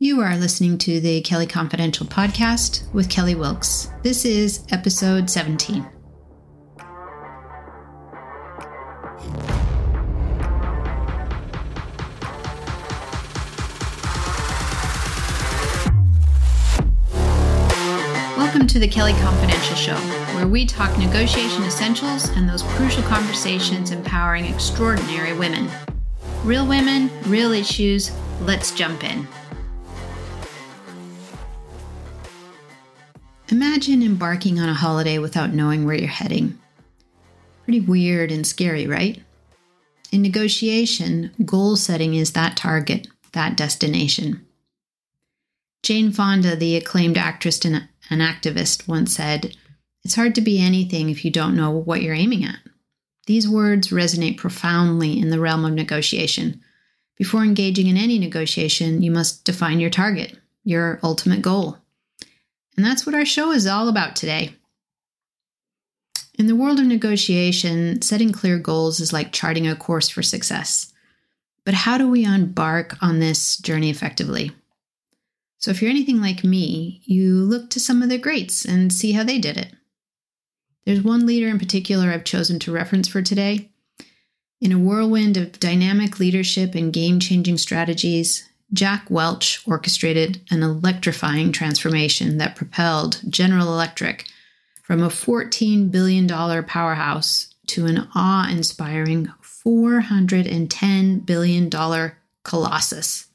You are listening to the Kelly Confidential podcast with Kelly Wilkes. This is episode 17. Welcome to the Kelly Confidential Show, where we talk negotiation essentials and those crucial conversations empowering extraordinary women. Real women, real issues. Let's jump in. Imagine embarking on a holiday without knowing where you're heading. Pretty weird and scary, right? In negotiation, goal setting is that target, that destination. Jane Fonda, the acclaimed actress and an activist, once said, It's hard to be anything if you don't know what you're aiming at. These words resonate profoundly in the realm of negotiation. Before engaging in any negotiation, you must define your target, your ultimate goal. And that's what our show is all about today. In the world of negotiation, setting clear goals is like charting a course for success. But how do we embark on this journey effectively? So, if you're anything like me, you look to some of the greats and see how they did it. There's one leader in particular I've chosen to reference for today. In a whirlwind of dynamic leadership and game changing strategies, Jack Welch orchestrated an electrifying transformation that propelled General Electric from a $14 billion powerhouse to an awe inspiring $410 billion colossus.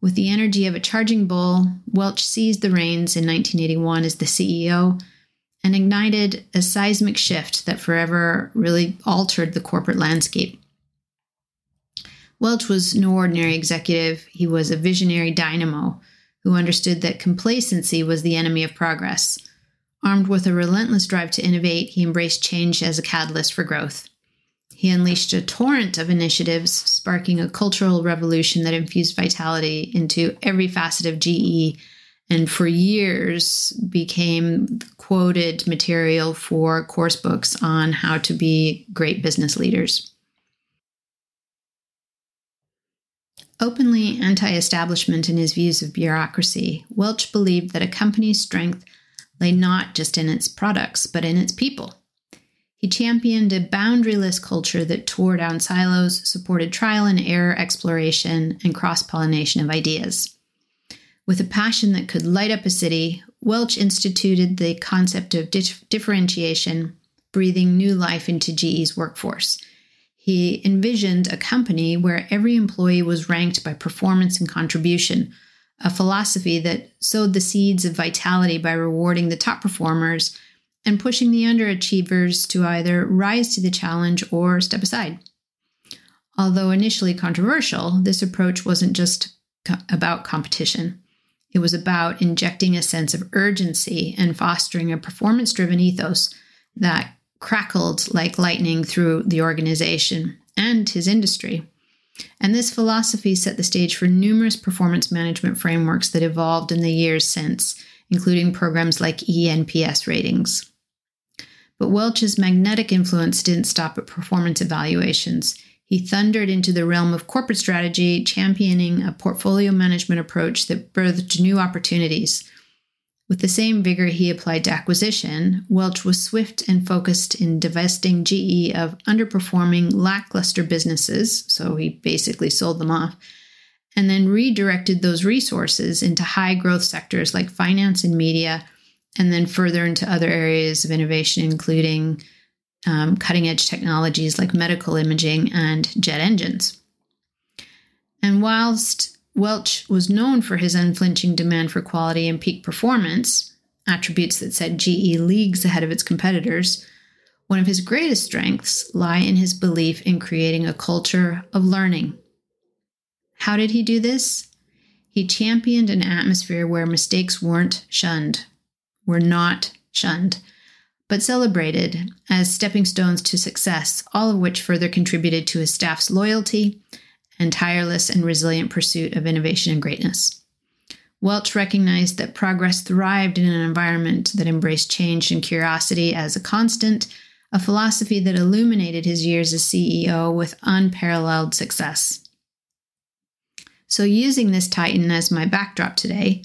With the energy of a charging bull, Welch seized the reins in 1981 as the CEO and ignited a seismic shift that forever really altered the corporate landscape. Welch was no ordinary executive, he was a visionary dynamo who understood that complacency was the enemy of progress. Armed with a relentless drive to innovate, he embraced change as a catalyst for growth. He unleashed a torrent of initiatives, sparking a cultural revolution that infused vitality into every facet of GE and for years became quoted material for course books on how to be great business leaders. Openly anti establishment in his views of bureaucracy, Welch believed that a company's strength lay not just in its products, but in its people. He championed a boundaryless culture that tore down silos, supported trial and error exploration, and cross pollination of ideas. With a passion that could light up a city, Welch instituted the concept of dif- differentiation, breathing new life into GE's workforce. He envisioned a company where every employee was ranked by performance and contribution, a philosophy that sowed the seeds of vitality by rewarding the top performers and pushing the underachievers to either rise to the challenge or step aside. Although initially controversial, this approach wasn't just co- about competition. It was about injecting a sense of urgency and fostering a performance driven ethos that crackled like lightning through the organization and his industry. And this philosophy set the stage for numerous performance management frameworks that evolved in the years since, including programs like ENPS ratings. But Welch's magnetic influence didn't stop at performance evaluations. He thundered into the realm of corporate strategy, championing a portfolio management approach that birthed new opportunities. With the same vigor he applied to acquisition, Welch was swift and focused in divesting GE of underperforming, lackluster businesses, so he basically sold them off, and then redirected those resources into high growth sectors like finance and media, and then further into other areas of innovation, including um, cutting edge technologies like medical imaging and jet engines. And whilst Welch was known for his unflinching demand for quality and peak performance, attributes that set GE leagues ahead of its competitors, one of his greatest strengths lie in his belief in creating a culture of learning. How did he do this? He championed an atmosphere where mistakes weren't shunned, were not shunned, but celebrated as stepping stones to success, all of which further contributed to his staff's loyalty and tireless and resilient pursuit of innovation and greatness. Welch recognized that progress thrived in an environment that embraced change and curiosity as a constant, a philosophy that illuminated his years as CEO with unparalleled success. So, using this Titan as my backdrop today,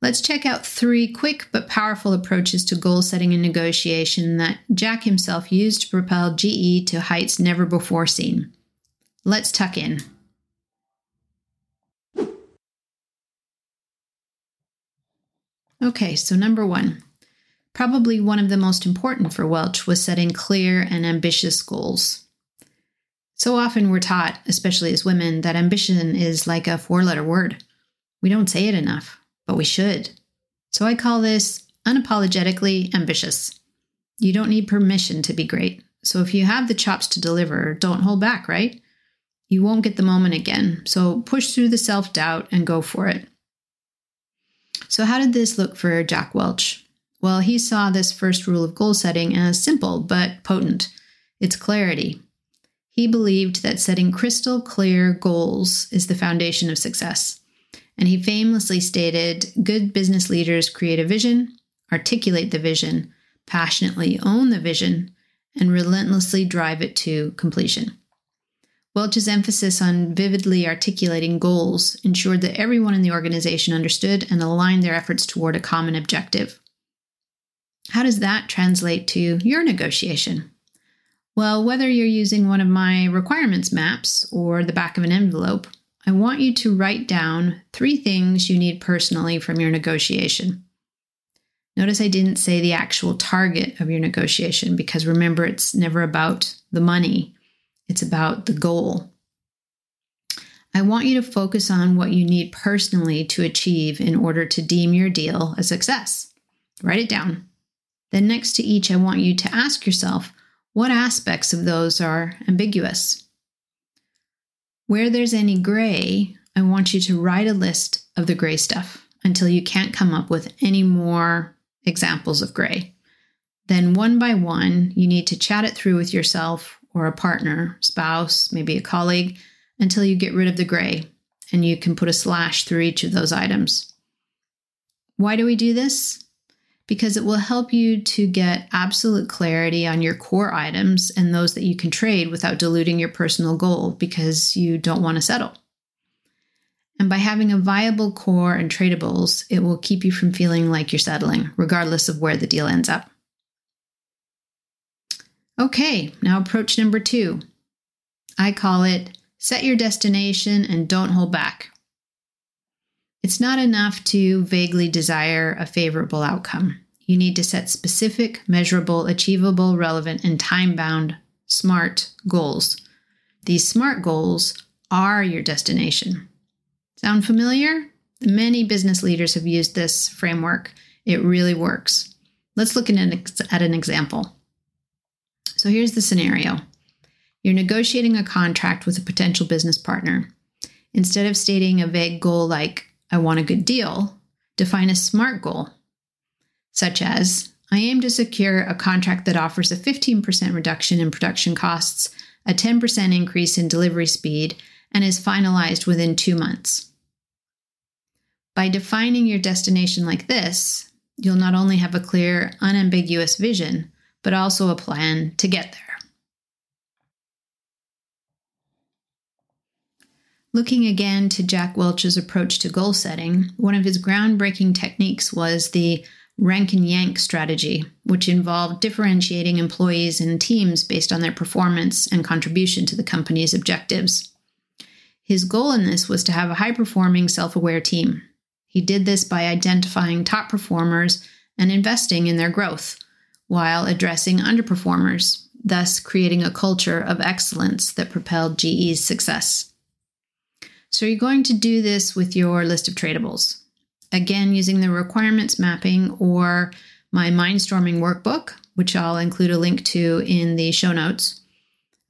let's check out three quick but powerful approaches to goal setting and negotiation that Jack himself used to propel GE to heights never before seen. Let's tuck in. Okay, so number one, probably one of the most important for Welch was setting clear and ambitious goals. So often we're taught, especially as women, that ambition is like a four letter word. We don't say it enough, but we should. So I call this unapologetically ambitious. You don't need permission to be great. So if you have the chops to deliver, don't hold back, right? You won't get the moment again. So push through the self doubt and go for it. So, how did this look for Jack Welch? Well, he saw this first rule of goal setting as simple but potent it's clarity. He believed that setting crystal clear goals is the foundation of success. And he famously stated good business leaders create a vision, articulate the vision, passionately own the vision, and relentlessly drive it to completion. Welch's emphasis on vividly articulating goals ensured that everyone in the organization understood and aligned their efforts toward a common objective. How does that translate to your negotiation? Well, whether you're using one of my requirements maps or the back of an envelope, I want you to write down three things you need personally from your negotiation. Notice I didn't say the actual target of your negotiation because remember, it's never about the money, it's about the goal. I want you to focus on what you need personally to achieve in order to deem your deal a success. Write it down. Then, next to each, I want you to ask yourself what aspects of those are ambiguous? Where there's any gray, I want you to write a list of the gray stuff until you can't come up with any more examples of gray. Then, one by one, you need to chat it through with yourself or a partner, spouse, maybe a colleague, until you get rid of the gray and you can put a slash through each of those items. Why do we do this? because it will help you to get absolute clarity on your core items and those that you can trade without diluting your personal goal because you don't want to settle. And by having a viable core and tradables, it will keep you from feeling like you're settling, regardless of where the deal ends up. Okay, now approach number two. I call it set your destination and don't hold back. It's not enough to vaguely desire a favorable outcome. You need to set specific, measurable, achievable, relevant, and time bound SMART goals. These SMART goals are your destination. Sound familiar? Many business leaders have used this framework. It really works. Let's look at an, at an example. So here's the scenario you're negotiating a contract with a potential business partner. Instead of stating a vague goal like, I want a good deal, define a SMART goal, such as I aim to secure a contract that offers a 15% reduction in production costs, a 10% increase in delivery speed, and is finalized within two months. By defining your destination like this, you'll not only have a clear, unambiguous vision, but also a plan to get there. Looking again to Jack Welch's approach to goal setting, one of his groundbreaking techniques was the rank and yank strategy, which involved differentiating employees and teams based on their performance and contribution to the company's objectives. His goal in this was to have a high performing, self aware team. He did this by identifying top performers and investing in their growth, while addressing underperformers, thus creating a culture of excellence that propelled GE's success. So you're going to do this with your list of tradables. Again, using the requirements mapping or my Mindstorming workbook, which I'll include a link to in the show notes.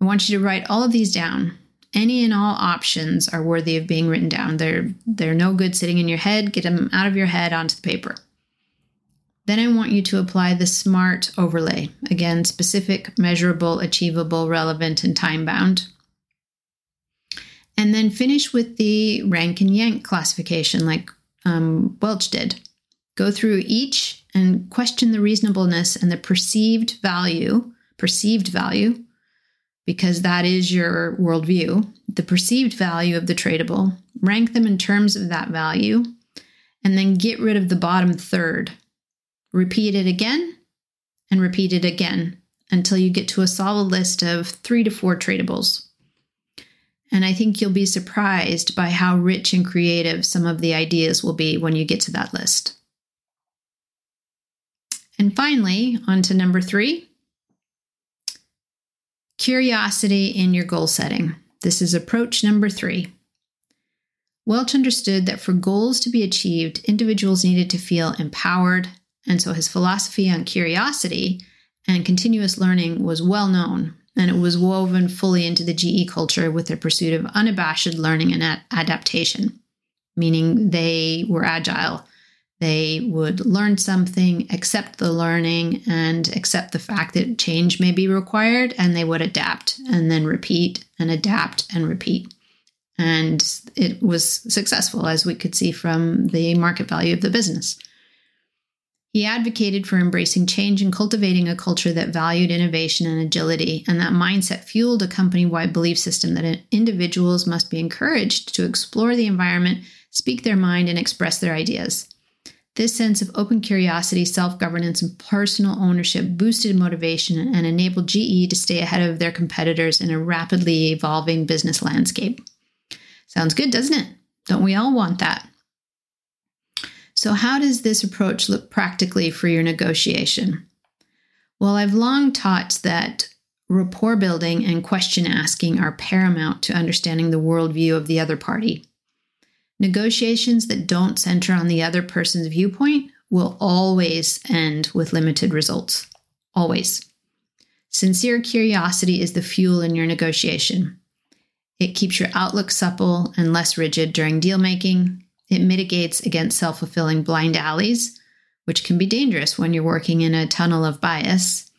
I want you to write all of these down. Any and all options are worthy of being written down. They're they're no good sitting in your head. Get them out of your head onto the paper. Then I want you to apply the SMART overlay. Again, specific, measurable, achievable, relevant, and time bound and then finish with the rank and yank classification, like um, Welch did. Go through each and question the reasonableness and the perceived value, perceived value because that is your worldview, the perceived value of the tradable, rank them in terms of that value, and then get rid of the bottom third. Repeat it again and repeat it again until you get to a solid list of three to four tradables. And I think you'll be surprised by how rich and creative some of the ideas will be when you get to that list. And finally, on to number three curiosity in your goal setting. This is approach number three. Welch understood that for goals to be achieved, individuals needed to feel empowered, and so his philosophy on curiosity and continuous learning was well known, and it was woven fully into the GE culture with their pursuit of unabashed learning and adaptation, meaning they were agile. They would learn something, accept the learning, and accept the fact that change may be required, and they would adapt and then repeat and adapt and repeat. And it was successful, as we could see from the market value of the business. He advocated for embracing change and cultivating a culture that valued innovation and agility, and that mindset fueled a company wide belief system that individuals must be encouraged to explore the environment, speak their mind, and express their ideas. This sense of open curiosity, self governance, and personal ownership boosted motivation and enabled GE to stay ahead of their competitors in a rapidly evolving business landscape. Sounds good, doesn't it? Don't we all want that? So, how does this approach look practically for your negotiation? Well, I've long taught that rapport building and question asking are paramount to understanding the worldview of the other party. Negotiations that don't center on the other person's viewpoint will always end with limited results. Always. Sincere curiosity is the fuel in your negotiation. It keeps your outlook supple and less rigid during deal making, it mitigates against self fulfilling blind alleys, which can be dangerous when you're working in a tunnel of bias.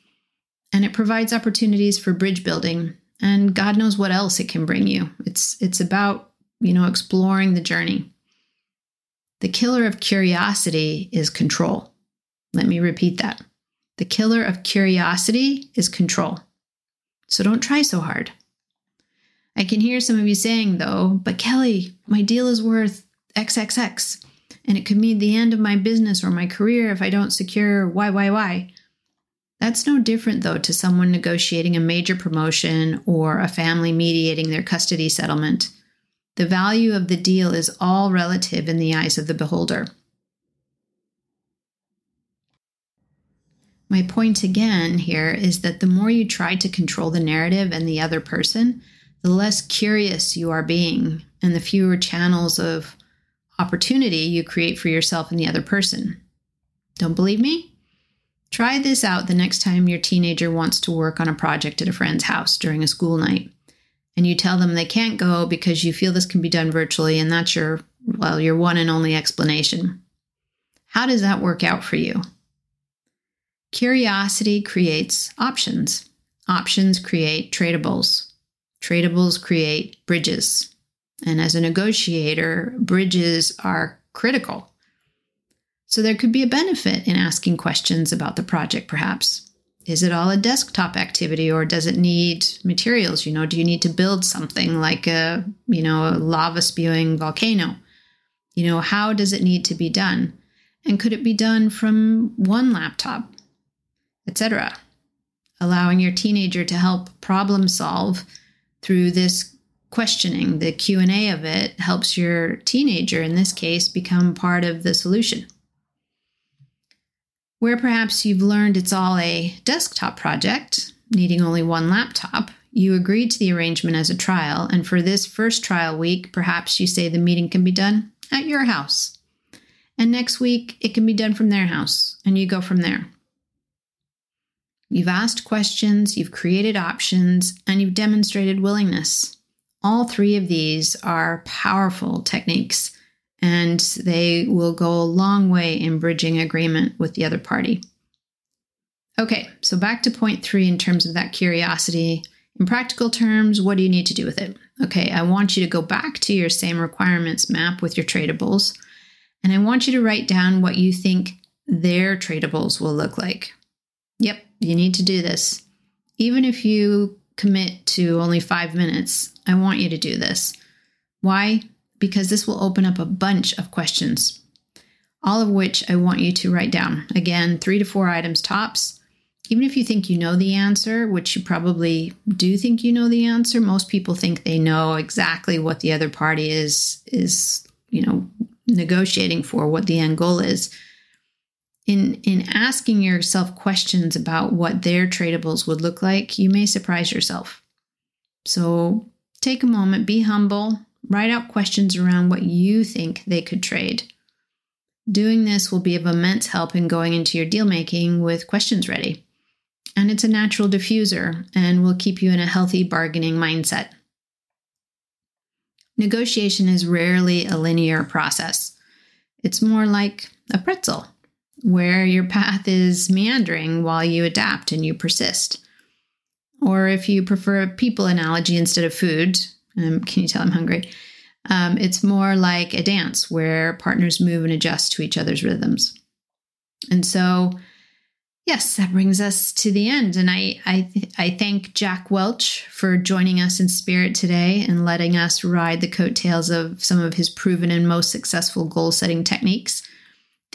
And it provides opportunities for bridge building, and God knows what else it can bring you. It's, it's about, you know, exploring the journey. The killer of curiosity is control. Let me repeat that. The killer of curiosity is control. So don't try so hard. I can hear some of you saying, though, but Kelly, my deal is worth XXX. And it could mean the end of my business or my career if I don't secure YYY. That's no different, though, to someone negotiating a major promotion or a family mediating their custody settlement. The value of the deal is all relative in the eyes of the beholder. My point again here is that the more you try to control the narrative and the other person, the less curious you are being, and the fewer channels of opportunity you create for yourself and the other person. Don't believe me? Try this out the next time your teenager wants to work on a project at a friend's house during a school night and you tell them they can't go because you feel this can be done virtually and that's your well your one and only explanation. How does that work out for you? Curiosity creates options. Options create tradables. Tradables create bridges. And as a negotiator, bridges are critical. So there could be a benefit in asking questions about the project, perhaps. Is it all a desktop activity or does it need materials? You know, do you need to build something like a, you know, a lava spewing volcano? You know, how does it need to be done? And could it be done from one laptop, etc.? Allowing your teenager to help problem solve through this questioning. The q&a of it helps your teenager in this case become part of the solution. Where perhaps you've learned it's all a desktop project needing only one laptop you agreed to the arrangement as a trial and for this first trial week perhaps you say the meeting can be done at your house. And next week it can be done from their house and you go from there. You've asked questions, you've created options, and you've demonstrated willingness. All three of these are powerful techniques and they will go a long way in bridging agreement with the other party. Okay, so back to point three in terms of that curiosity. In practical terms, what do you need to do with it? Okay, I want you to go back to your same requirements map with your tradables, and I want you to write down what you think their tradables will look like. Yep, you need to do this. Even if you commit to only five minutes, I want you to do this. Why? Because this will open up a bunch of questions, all of which I want you to write down. Again, three to four items tops. Even if you think you know the answer, which you probably do think you know the answer, most people think they know exactly what the other party is is, you know, negotiating for, what the end goal is in in asking yourself questions about what their tradables would look like, you may surprise yourself. So take a moment, be humble, write out questions around what you think they could trade. Doing this will be of immense help in going into your deal making with questions ready. And it's a natural diffuser and will keep you in a healthy bargaining mindset. Negotiation is rarely a linear process. It's more like a pretzel where your path is meandering while you adapt and you persist. Or if you prefer a people analogy instead of food, um, can you tell I'm hungry? Um, it's more like a dance where partners move and adjust to each other's rhythms. And so, yes, that brings us to the end. And I, I, I thank Jack Welch for joining us in spirit today and letting us ride the coattails of some of his proven and most successful goal setting techniques.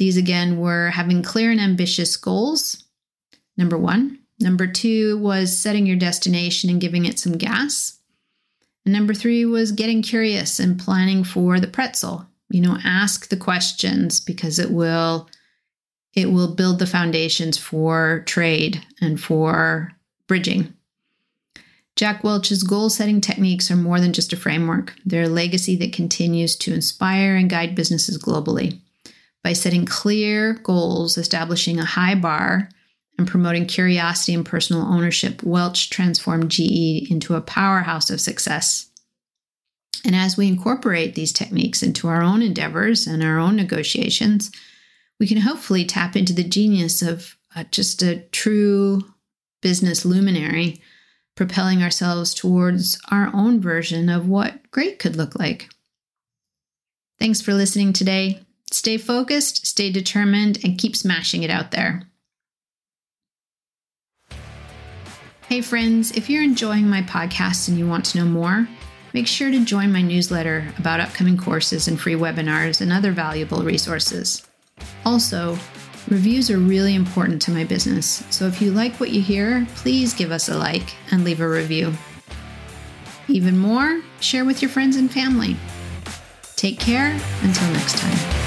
These again were having clear and ambitious goals, number one. Number two was setting your destination and giving it some gas. And number three was getting curious and planning for the pretzel. You know, ask the questions because it will it will build the foundations for trade and for bridging. Jack Welch's goal setting techniques are more than just a framework. They're a legacy that continues to inspire and guide businesses globally by setting clear goals, establishing a high bar, and promoting curiosity and personal ownership, Welch transformed GE into a powerhouse of success. And as we incorporate these techniques into our own endeavors and our own negotiations, we can hopefully tap into the genius of uh, just a true business luminary, propelling ourselves towards our own version of what great could look like. Thanks for listening today. Stay focused, stay determined, and keep smashing it out there. Hey, friends, if you're enjoying my podcast and you want to know more, make sure to join my newsletter about upcoming courses and free webinars and other valuable resources. Also, reviews are really important to my business, so if you like what you hear, please give us a like and leave a review. Even more, share with your friends and family. Take care until next time.